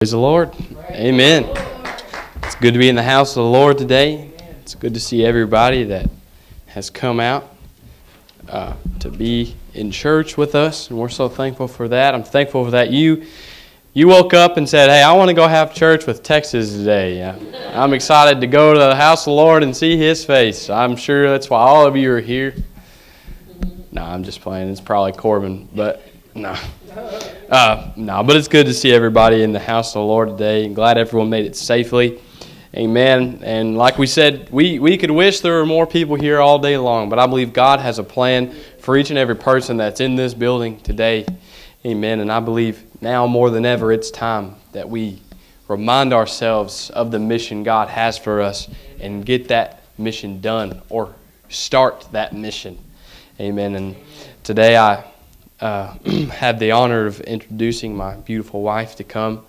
Praise the Lord. Amen. It's good to be in the house of the Lord today. It's good to see everybody that has come out uh, to be in church with us, and we're so thankful for that. I'm thankful for that. You you woke up and said, "Hey, I want to go have church with Texas today." I'm excited to go to the house of the Lord and see His face. I'm sure that's why all of you are here. No, I'm just playing. It's probably Corbin, but no. Uh, no, but it's good to see everybody in the house of the Lord today. And glad everyone made it safely. Amen. And like we said, we, we could wish there were more people here all day long, but I believe God has a plan for each and every person that's in this building today. Amen. And I believe now more than ever, it's time that we remind ourselves of the mission God has for us and get that mission done or start that mission. Amen. And today I uh, have the honor of introducing my beautiful wife to come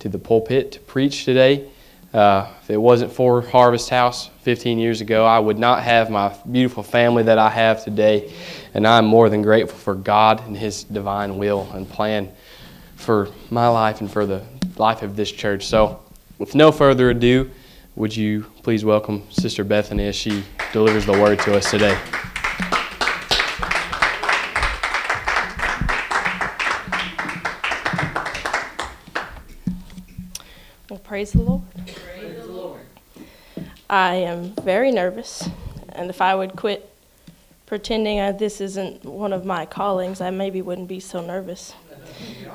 to the pulpit to preach today. Uh, if it wasn't for Harvest House 15 years ago, I would not have my beautiful family that I have today. And I'm more than grateful for God and His divine will and plan for my life and for the life of this church. So, with no further ado, would you please welcome Sister Bethany as she delivers the word to us today? Praise the Lord. Praise the Lord. I am very nervous, and if I would quit pretending I, this isn't one of my callings, I maybe wouldn't be so nervous.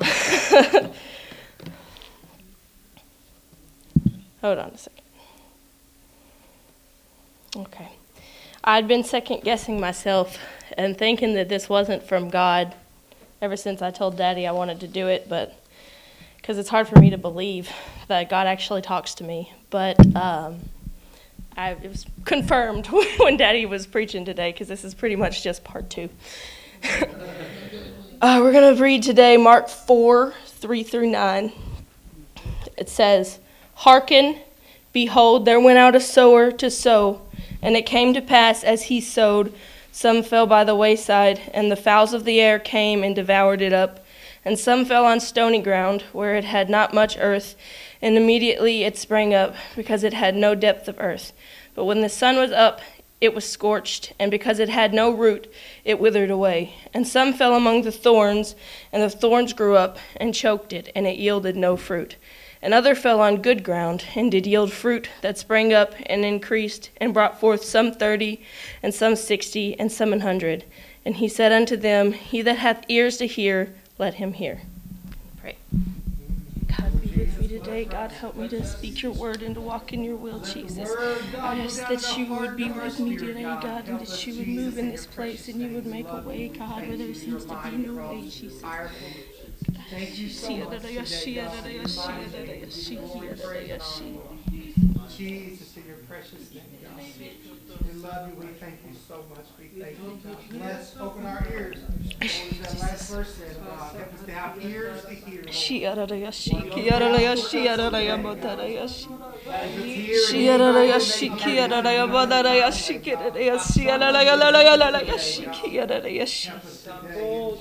Hold on a second. Okay. I'd been second guessing myself and thinking that this wasn't from God ever since I told Daddy I wanted to do it, but because it's hard for me to believe that God actually talks to me. But um, I, it was confirmed when Daddy was preaching today, because this is pretty much just part two. uh, we're going to read today Mark 4 3 through 9. It says, Hearken, behold, there went out a sower to sow, and it came to pass as he sowed, some fell by the wayside, and the fowls of the air came and devoured it up and some fell on stony ground, where it had not much earth, and immediately it sprang up, because it had no depth of earth. But when the sun was up, it was scorched, and because it had no root, it withered away. And some fell among the thorns, and the thorns grew up and choked it, and it yielded no fruit. And other fell on good ground, and did yield fruit that sprang up and increased, and brought forth some thirty, and some sixty, and some an hundred. And he said unto them, He that hath ears to hear, let him hear. Pray. God be with me today. God help me to speak your word and to walk in your will, Jesus. I ask that you would be with me today, God, and that you would move in this place and you would make a way, God, where there seems to be no way, Jesus. Thank you so much. Jesus, in your precious name, God. We love you. We thank you so much. We thank you, God. Let's open our ears. That last verse said, God? Help us to have ears to hear.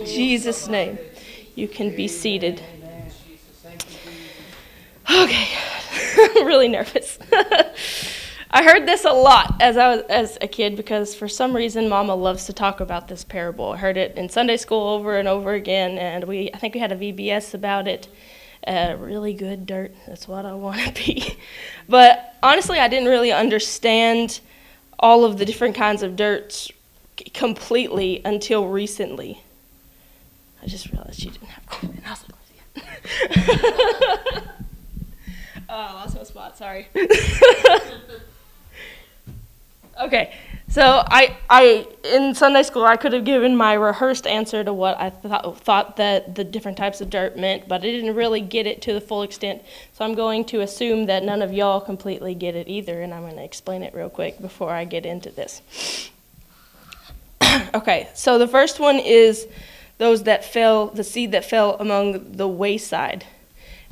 Jesus' name. You can be seated. Okay, really nervous. I heard this a lot as I was as a kid because for some reason Mama loves to talk about this parable. I heard it in Sunday school over and over again, and we I think we had a VBS about it. Uh, really good dirt. That's what I want to be. But honestly, I didn't really understand all of the different kinds of dirts completely until recently. I just realized you didn't have Corbin. I was like, yeah. Oh, I lost my spot. Sorry. okay, so I, I in Sunday school I could have given my rehearsed answer to what I thought thought that the different types of dirt meant, but I didn't really get it to the full extent. So I'm going to assume that none of y'all completely get it either, and I'm going to explain it real quick before I get into this. okay, so the first one is those that fell, the seed that fell among the wayside.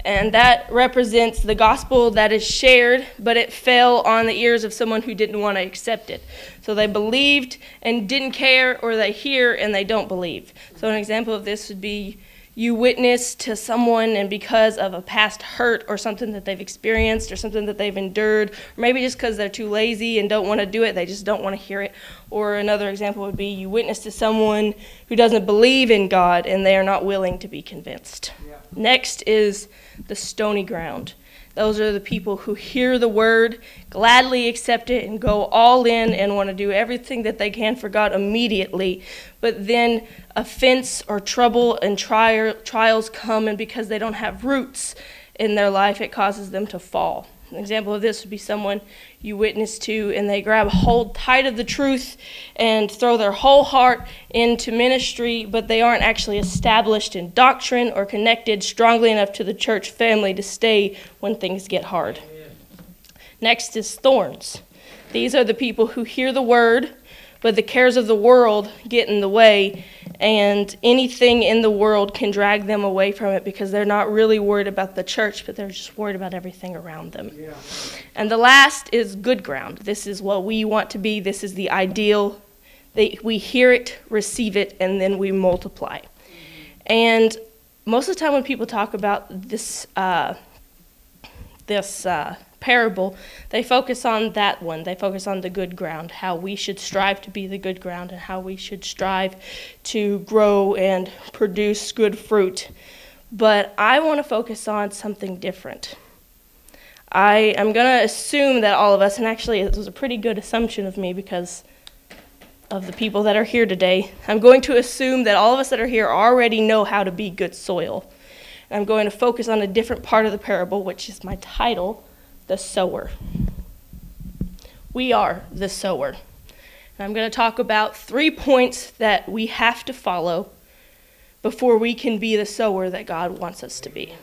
And that represents the gospel that is shared, but it fell on the ears of someone who didn't want to accept it. So they believed and didn't care, or they hear and they don't believe. So an example of this would be you witness to someone and because of a past hurt or something that they've experienced or something that they've endured, or maybe just because they're too lazy and don't want to do it, they just don't want to hear it. Or another example would be you witness to someone who doesn't believe in God and they are not willing to be convinced. Yeah. Next is the stony ground. Those are the people who hear the word, gladly accept it, and go all in and want to do everything that they can for God immediately. But then offense or trouble and tri- trials come, and because they don't have roots in their life, it causes them to fall. An example of this would be someone you witness to, and they grab hold tight of the truth and throw their whole heart into ministry, but they aren't actually established in doctrine or connected strongly enough to the church family to stay when things get hard. Next is thorns. These are the people who hear the word, but the cares of the world get in the way, and anything in the world can drag them away from it because they're not really worried about the church, but they're just worried about everything around them. Yeah. And the last is good ground. This is what we want to be, this is the ideal. They, we hear it, receive it, and then we multiply. And most of the time, when people talk about this, uh, this uh, parable, they focus on that one. They focus on the good ground, how we should strive to be the good ground, and how we should strive to grow and produce good fruit. But I want to focus on something different. I am going to assume that all of us, and actually, it was a pretty good assumption of me because of the people that are here today. I'm going to assume that all of us that are here already know how to be good soil. I'm going to focus on a different part of the parable, which is my title the sower. We are the sower. And I'm going to talk about three points that we have to follow before we can be the sower that God wants us to be.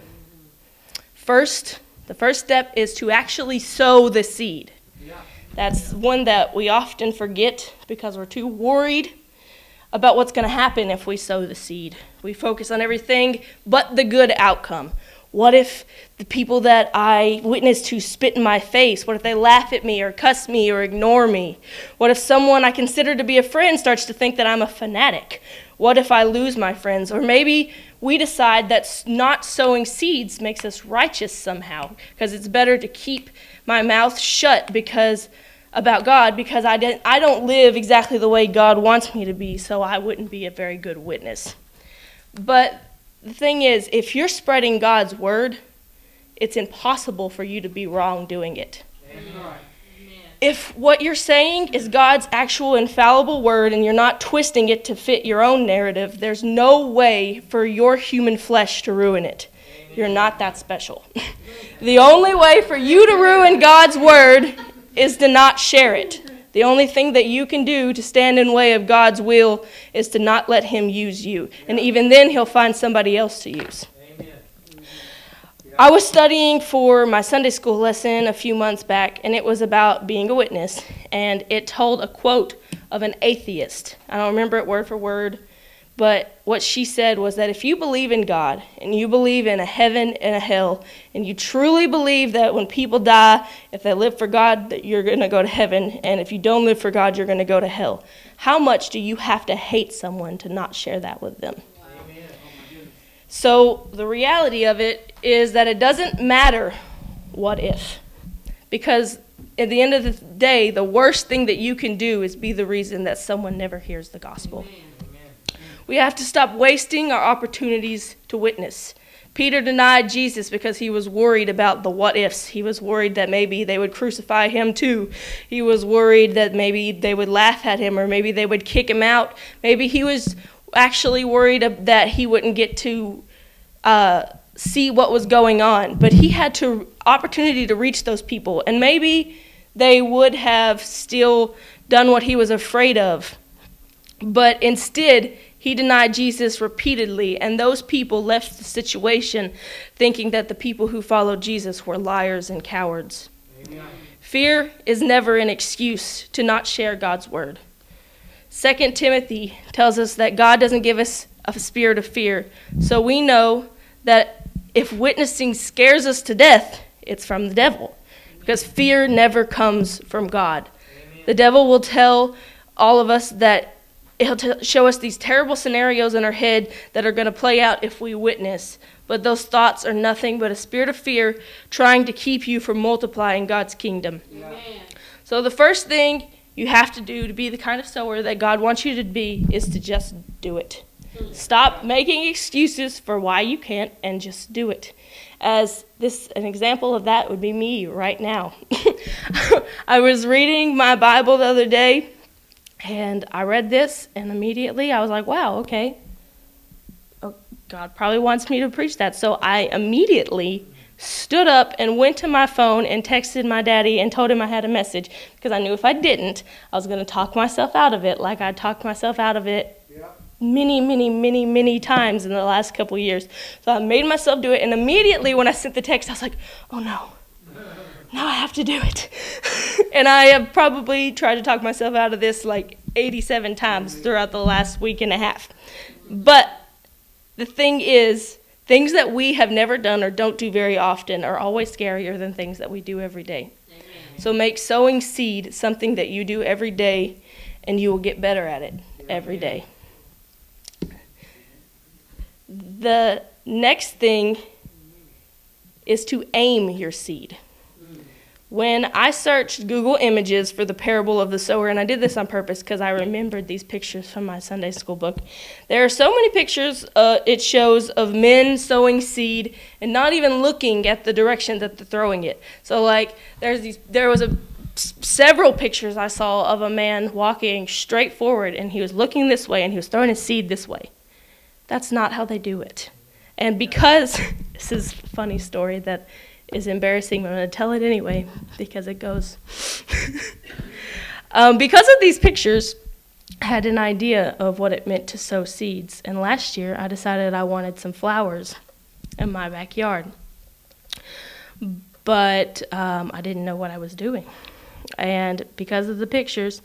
First, the first step is to actually sow the seed. That's one that we often forget because we're too worried about what's going to happen if we sow the seed. We focus on everything but the good outcome. What if the people that I witness to spit in my face? What if they laugh at me or cuss me or ignore me? What if someone I consider to be a friend starts to think that I'm a fanatic? What if I lose my friends? Or maybe we decide that not sowing seeds makes us righteous somehow because it's better to keep my mouth shut because about God because I didn't I don't live exactly the way God wants me to be, so I wouldn't be a very good witness. But the thing is, if you're spreading God's word, it's impossible for you to be wrong doing it. If what you're saying is God's actual infallible word and you're not twisting it to fit your own narrative, there's no way for your human flesh to ruin it. You're not that special. the only way for you to ruin God's word is to not share it. The only thing that you can do to stand in way of God's will is to not let him use you. And even then he'll find somebody else to use. Amen. I was studying for my Sunday school lesson a few months back, and it was about being a witness. And it told a quote of an atheist. I don't remember it word for word, but what she said was that if you believe in God and you believe in a heaven and a hell, and you truly believe that when people die, if they live for God, that you're going to go to heaven, and if you don't live for God, you're going to go to hell, how much do you have to hate someone to not share that with them? So the reality of it is that it doesn't matter what if. Because at the end of the day, the worst thing that you can do is be the reason that someone never hears the gospel. We have to stop wasting our opportunities to witness. Peter denied Jesus because he was worried about the what ifs. He was worried that maybe they would crucify him too. He was worried that maybe they would laugh at him or maybe they would kick him out. Maybe he was actually worried that he wouldn't get to uh, see what was going on. But he had to opportunity to reach those people, and maybe they would have still done what he was afraid of. But instead, he denied Jesus repeatedly, and those people left the situation thinking that the people who followed Jesus were liars and cowards. Amen. Fear is never an excuse to not share God's word. 2 Timothy tells us that God doesn't give us a spirit of fear. So we know that if witnessing scares us to death, it's from the devil. Because fear never comes from God. The devil will tell all of us that it'll t- show us these terrible scenarios in our head that are going to play out if we witness. But those thoughts are nothing but a spirit of fear trying to keep you from multiplying God's kingdom. So, the first thing you have to do to be the kind of sower that God wants you to be is to just do it. Stop making excuses for why you can't and just do it. As this an example of that would be me right now. I was reading my Bible the other day and I read this and immediately I was like, "Wow, okay. Oh, God probably wants me to preach that." So I immediately stood up and went to my phone and texted my daddy and told him I had a message because I knew if I didn't, I was going to talk myself out of it like I talked myself out of it many, many, many, many times in the last couple years. So I made myself do it, and immediately when I sent the text, I was like, oh no. Now I have to do it. and I have probably tried to talk myself out of this like 87 times throughout the last week and a half. But the thing is, things that we have never done or don't do very often are always scarier than things that we do every day. So make sowing seed something that you do every day, and you will get better at it every day. The next thing is to aim your seed. When I searched Google Images for the parable of the sower, and I did this on purpose because I remembered these pictures from my Sunday school book, there are so many pictures uh, it shows of men sowing seed and not even looking at the direction that they're throwing it. So, like, there's these, there was several pictures I saw of a man walking straight forward, and he was looking this way, and he was throwing his seed this way. That's not how they do it. And because this is a funny story that is embarrassing, but I'm going to tell it anyway because it goes. um, because of these pictures, I had an idea of what it meant to sow seeds. And last year, I decided I wanted some flowers in my backyard. But um, I didn't know what I was doing. And because of the pictures,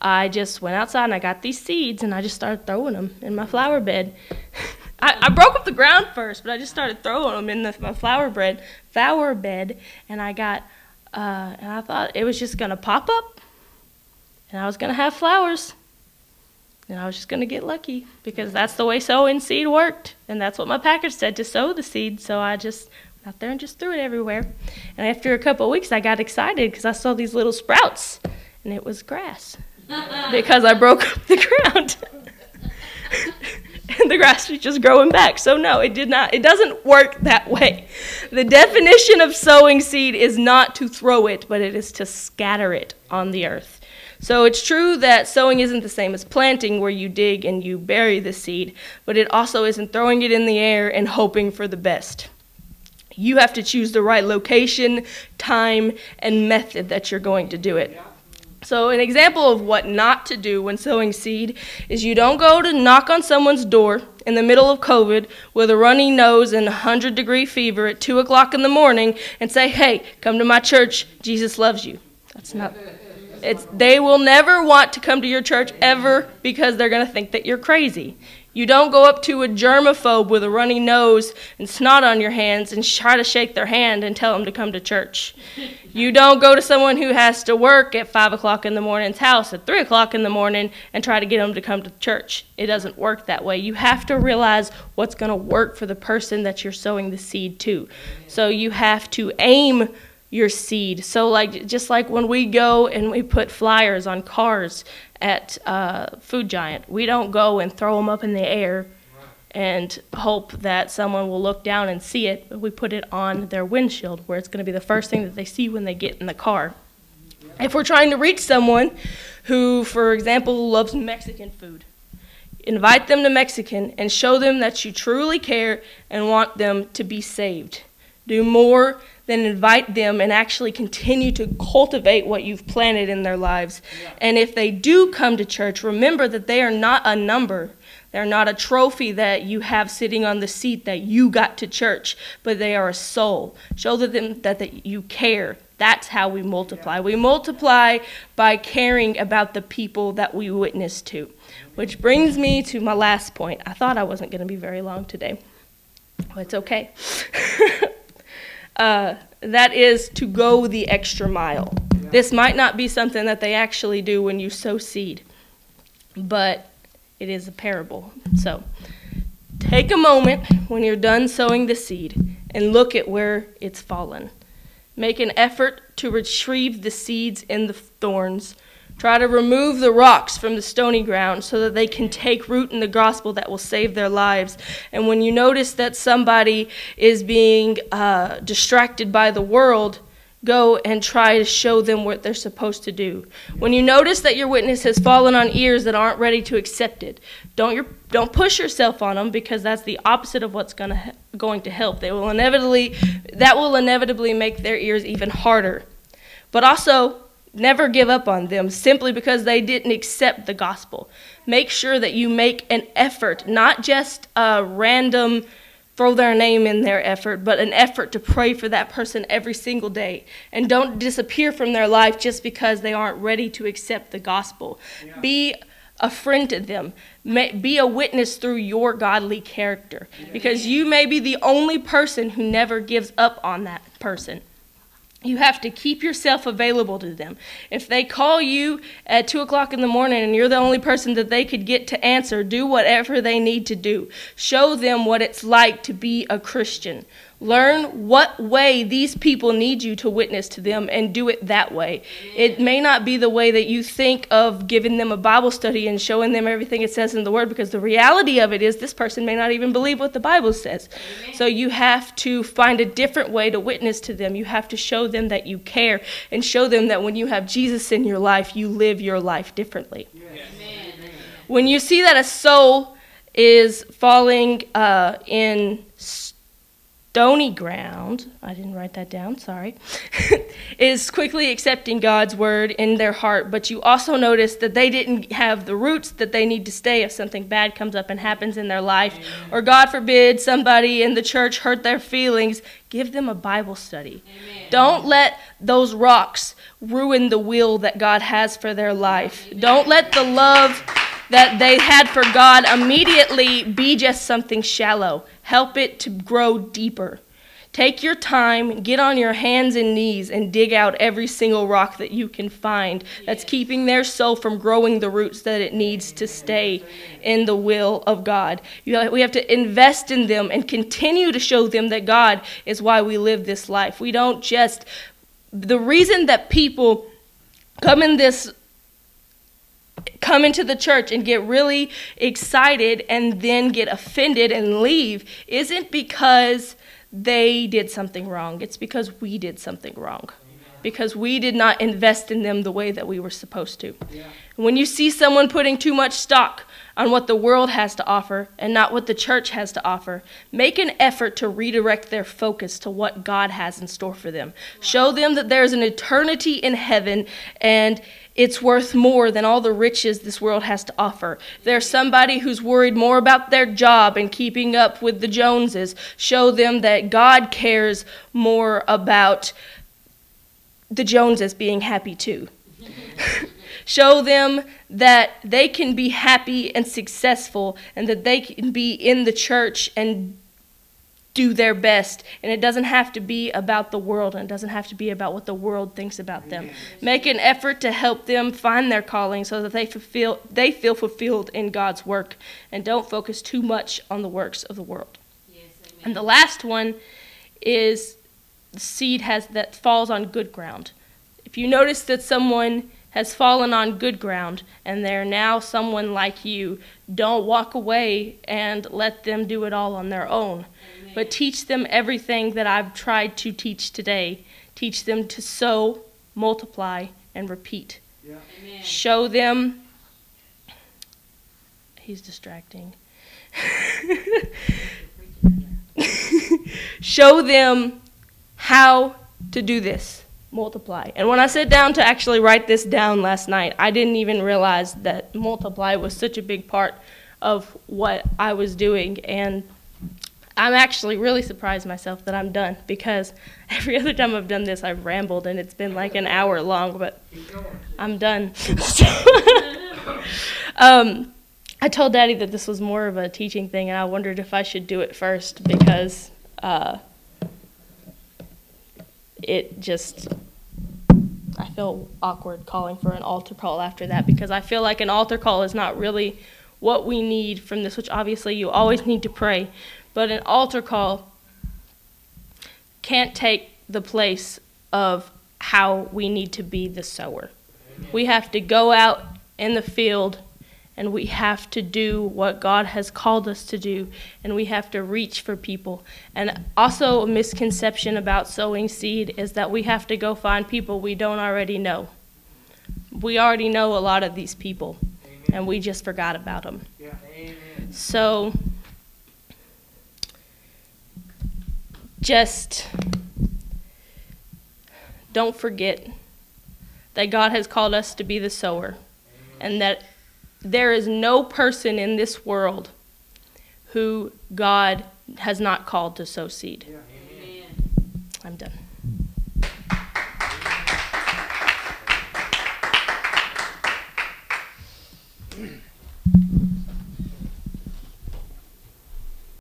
I just went outside and I got these seeds and I just started throwing them in my flower bed. I, I broke up the ground first, but I just started throwing them in the, my flower bed, flower bed, and I got, uh, and I thought it was just gonna pop up, and I was gonna have flowers, and I was just gonna get lucky because that's the way sowing seed worked, and that's what my package said to sow the seed. So I just went out there and just threw it everywhere, and after a couple of weeks, I got excited because I saw these little sprouts, and it was grass because I broke up the ground. the grass was just growing back. So no, it did not it doesn't work that way. The definition of sowing seed is not to throw it, but it is to scatter it on the earth. So it's true that sowing isn't the same as planting where you dig and you bury the seed, but it also isn't throwing it in the air and hoping for the best. You have to choose the right location, time, and method that you're going to do it. So, an example of what not to do when sowing seed is you don't go to knock on someone's door in the middle of COVID with a runny nose and 100 degree fever at 2 o'clock in the morning and say, hey, come to my church, Jesus loves you. That's not. It's, they will never want to come to your church ever because they're going to think that you're crazy. You don't go up to a germaphobe with a runny nose and snot on your hands and try to shake their hand and tell them to come to church. You don't go to someone who has to work at 5 o'clock in the morning's house at 3 o'clock in the morning and try to get them to come to church. It doesn't work that way. You have to realize what's going to work for the person that you're sowing the seed to. So you have to aim your seed. So like just like when we go and we put flyers on cars at uh, Food Giant, we don't go and throw them up in the air and hope that someone will look down and see it. But we put it on their windshield where it's going to be the first thing that they see when they get in the car. If we're trying to reach someone who, for example, loves Mexican food, invite them to Mexican and show them that you truly care and want them to be saved. Do more than invite them and actually continue to cultivate what you've planted in their lives. Yeah. And if they do come to church, remember that they are not a number. They're not a trophy that you have sitting on the seat that you got to church, but they are a soul. Show them that, that you care. That's how we multiply. We multiply by caring about the people that we witness to. Which brings me to my last point. I thought I wasn't going to be very long today. Well, it's okay. uh, that is to go the extra mile. This might not be something that they actually do when you sow seed, but it is a parable. So take a moment when you're done sowing the seed and look at where it's fallen. Make an effort to retrieve the seeds in the thorns. Try to remove the rocks from the stony ground so that they can take root in the gospel that will save their lives. And when you notice that somebody is being uh, distracted by the world, go and try to show them what they're supposed to do. When you notice that your witness has fallen on ears that aren't ready to accept it, don't your, don't push yourself on them because that's the opposite of what's to going to help. They will inevitably that will inevitably make their ears even harder. But also never give up on them simply because they didn't accept the gospel. Make sure that you make an effort, not just a random throw their name in their effort, but an effort to pray for that person every single day. And don't disappear from their life just because they aren't ready to accept the gospel. Yeah. Be a friend to them. be a witness through your godly character because you may be the only person who never gives up on that person. You have to keep yourself available to them. If they call you at 2 o'clock in the morning and you're the only person that they could get to answer, do whatever they need to do. Show them what it's like to be a Christian. Learn what way these people need you to witness to them and do it that way. It may not be the way that you think of giving them a Bible study and showing them everything it says in the Word, because the reality of it is this person may not even believe what the Bible says. So you have to find a different way to witness to them. You have to show them that you care and show them that when you have Jesus in your life, you live your life differently. When you see that a soul is falling uh, in stony ground, I didn't write that down, sorry, is quickly accepting God's word in their heart. But you also notice that they didn't have the roots that they need to stay if something bad comes up and happens in their life. Amen. Or God forbid somebody in the church hurt their feelings. Give them a Bible study. Amen. Don't let those rocks ruin the will that God has for their life. Amen. Don't let the love that they had for God immediately be just something shallow. Help it to grow deeper. Take your time, get on your hands and knees, and dig out every single rock that you can find that's keeping their soul from growing the roots that it needs to stay in the will of God. we have to invest in them and continue to show them that God is why we live this life. We don't just. The reason that people come in this come into the church and get really excited and then get offended and leave isn't because they did something wrong. It's because we did something wrong. Because we did not invest in them the way that we were supposed to. Yeah. When you see someone putting too much stock on what the world has to offer and not what the church has to offer, make an effort to redirect their focus to what God has in store for them. Show them that there's an eternity in heaven and it's worth more than all the riches this world has to offer. There's somebody who's worried more about their job and keeping up with the Joneses. Show them that God cares more about the Joneses being happy too. Show them that they can be happy and successful and that they can be in the church and do their best. And it doesn't have to be about the world, and it doesn't have to be about what the world thinks about them. Make an effort to help them find their calling so that they fulfill they feel fulfilled in God's work and don't focus too much on the works of the world. Yes, and the last one is the seed has that falls on good ground. If you notice that someone has fallen on good ground and they're now someone like you, don't walk away and let them do it all on their own but teach them everything that I've tried to teach today. Teach them to sow, multiply, and repeat. Yeah. Show them. He's distracting. Show them how to do this multiply. And when I sat down to actually write this down last night, I didn't even realize that multiply was such a big part of what I was doing. And I'm actually really surprised myself that I'm done because every other time I've done this, I've rambled and it's been like an hour long, but I'm done. um, I told Daddy that this was more of a teaching thing, and I wondered if I should do it first because uh, it just. I feel awkward calling for an altar call after that because I feel like an altar call is not really what we need from this, which obviously you always need to pray, but an altar call can't take the place of how we need to be the sower. We have to go out in the field and we have to do what God has called us to do and we have to reach for people. And also, a misconception about sowing seed is that we have to go find people we don't already know. We already know a lot of these people and we just forgot about them. Yeah. So, just don't forget that God has called us to be the sower and that there is no person in this world who God has not called to sow seed. Yeah. I'm done.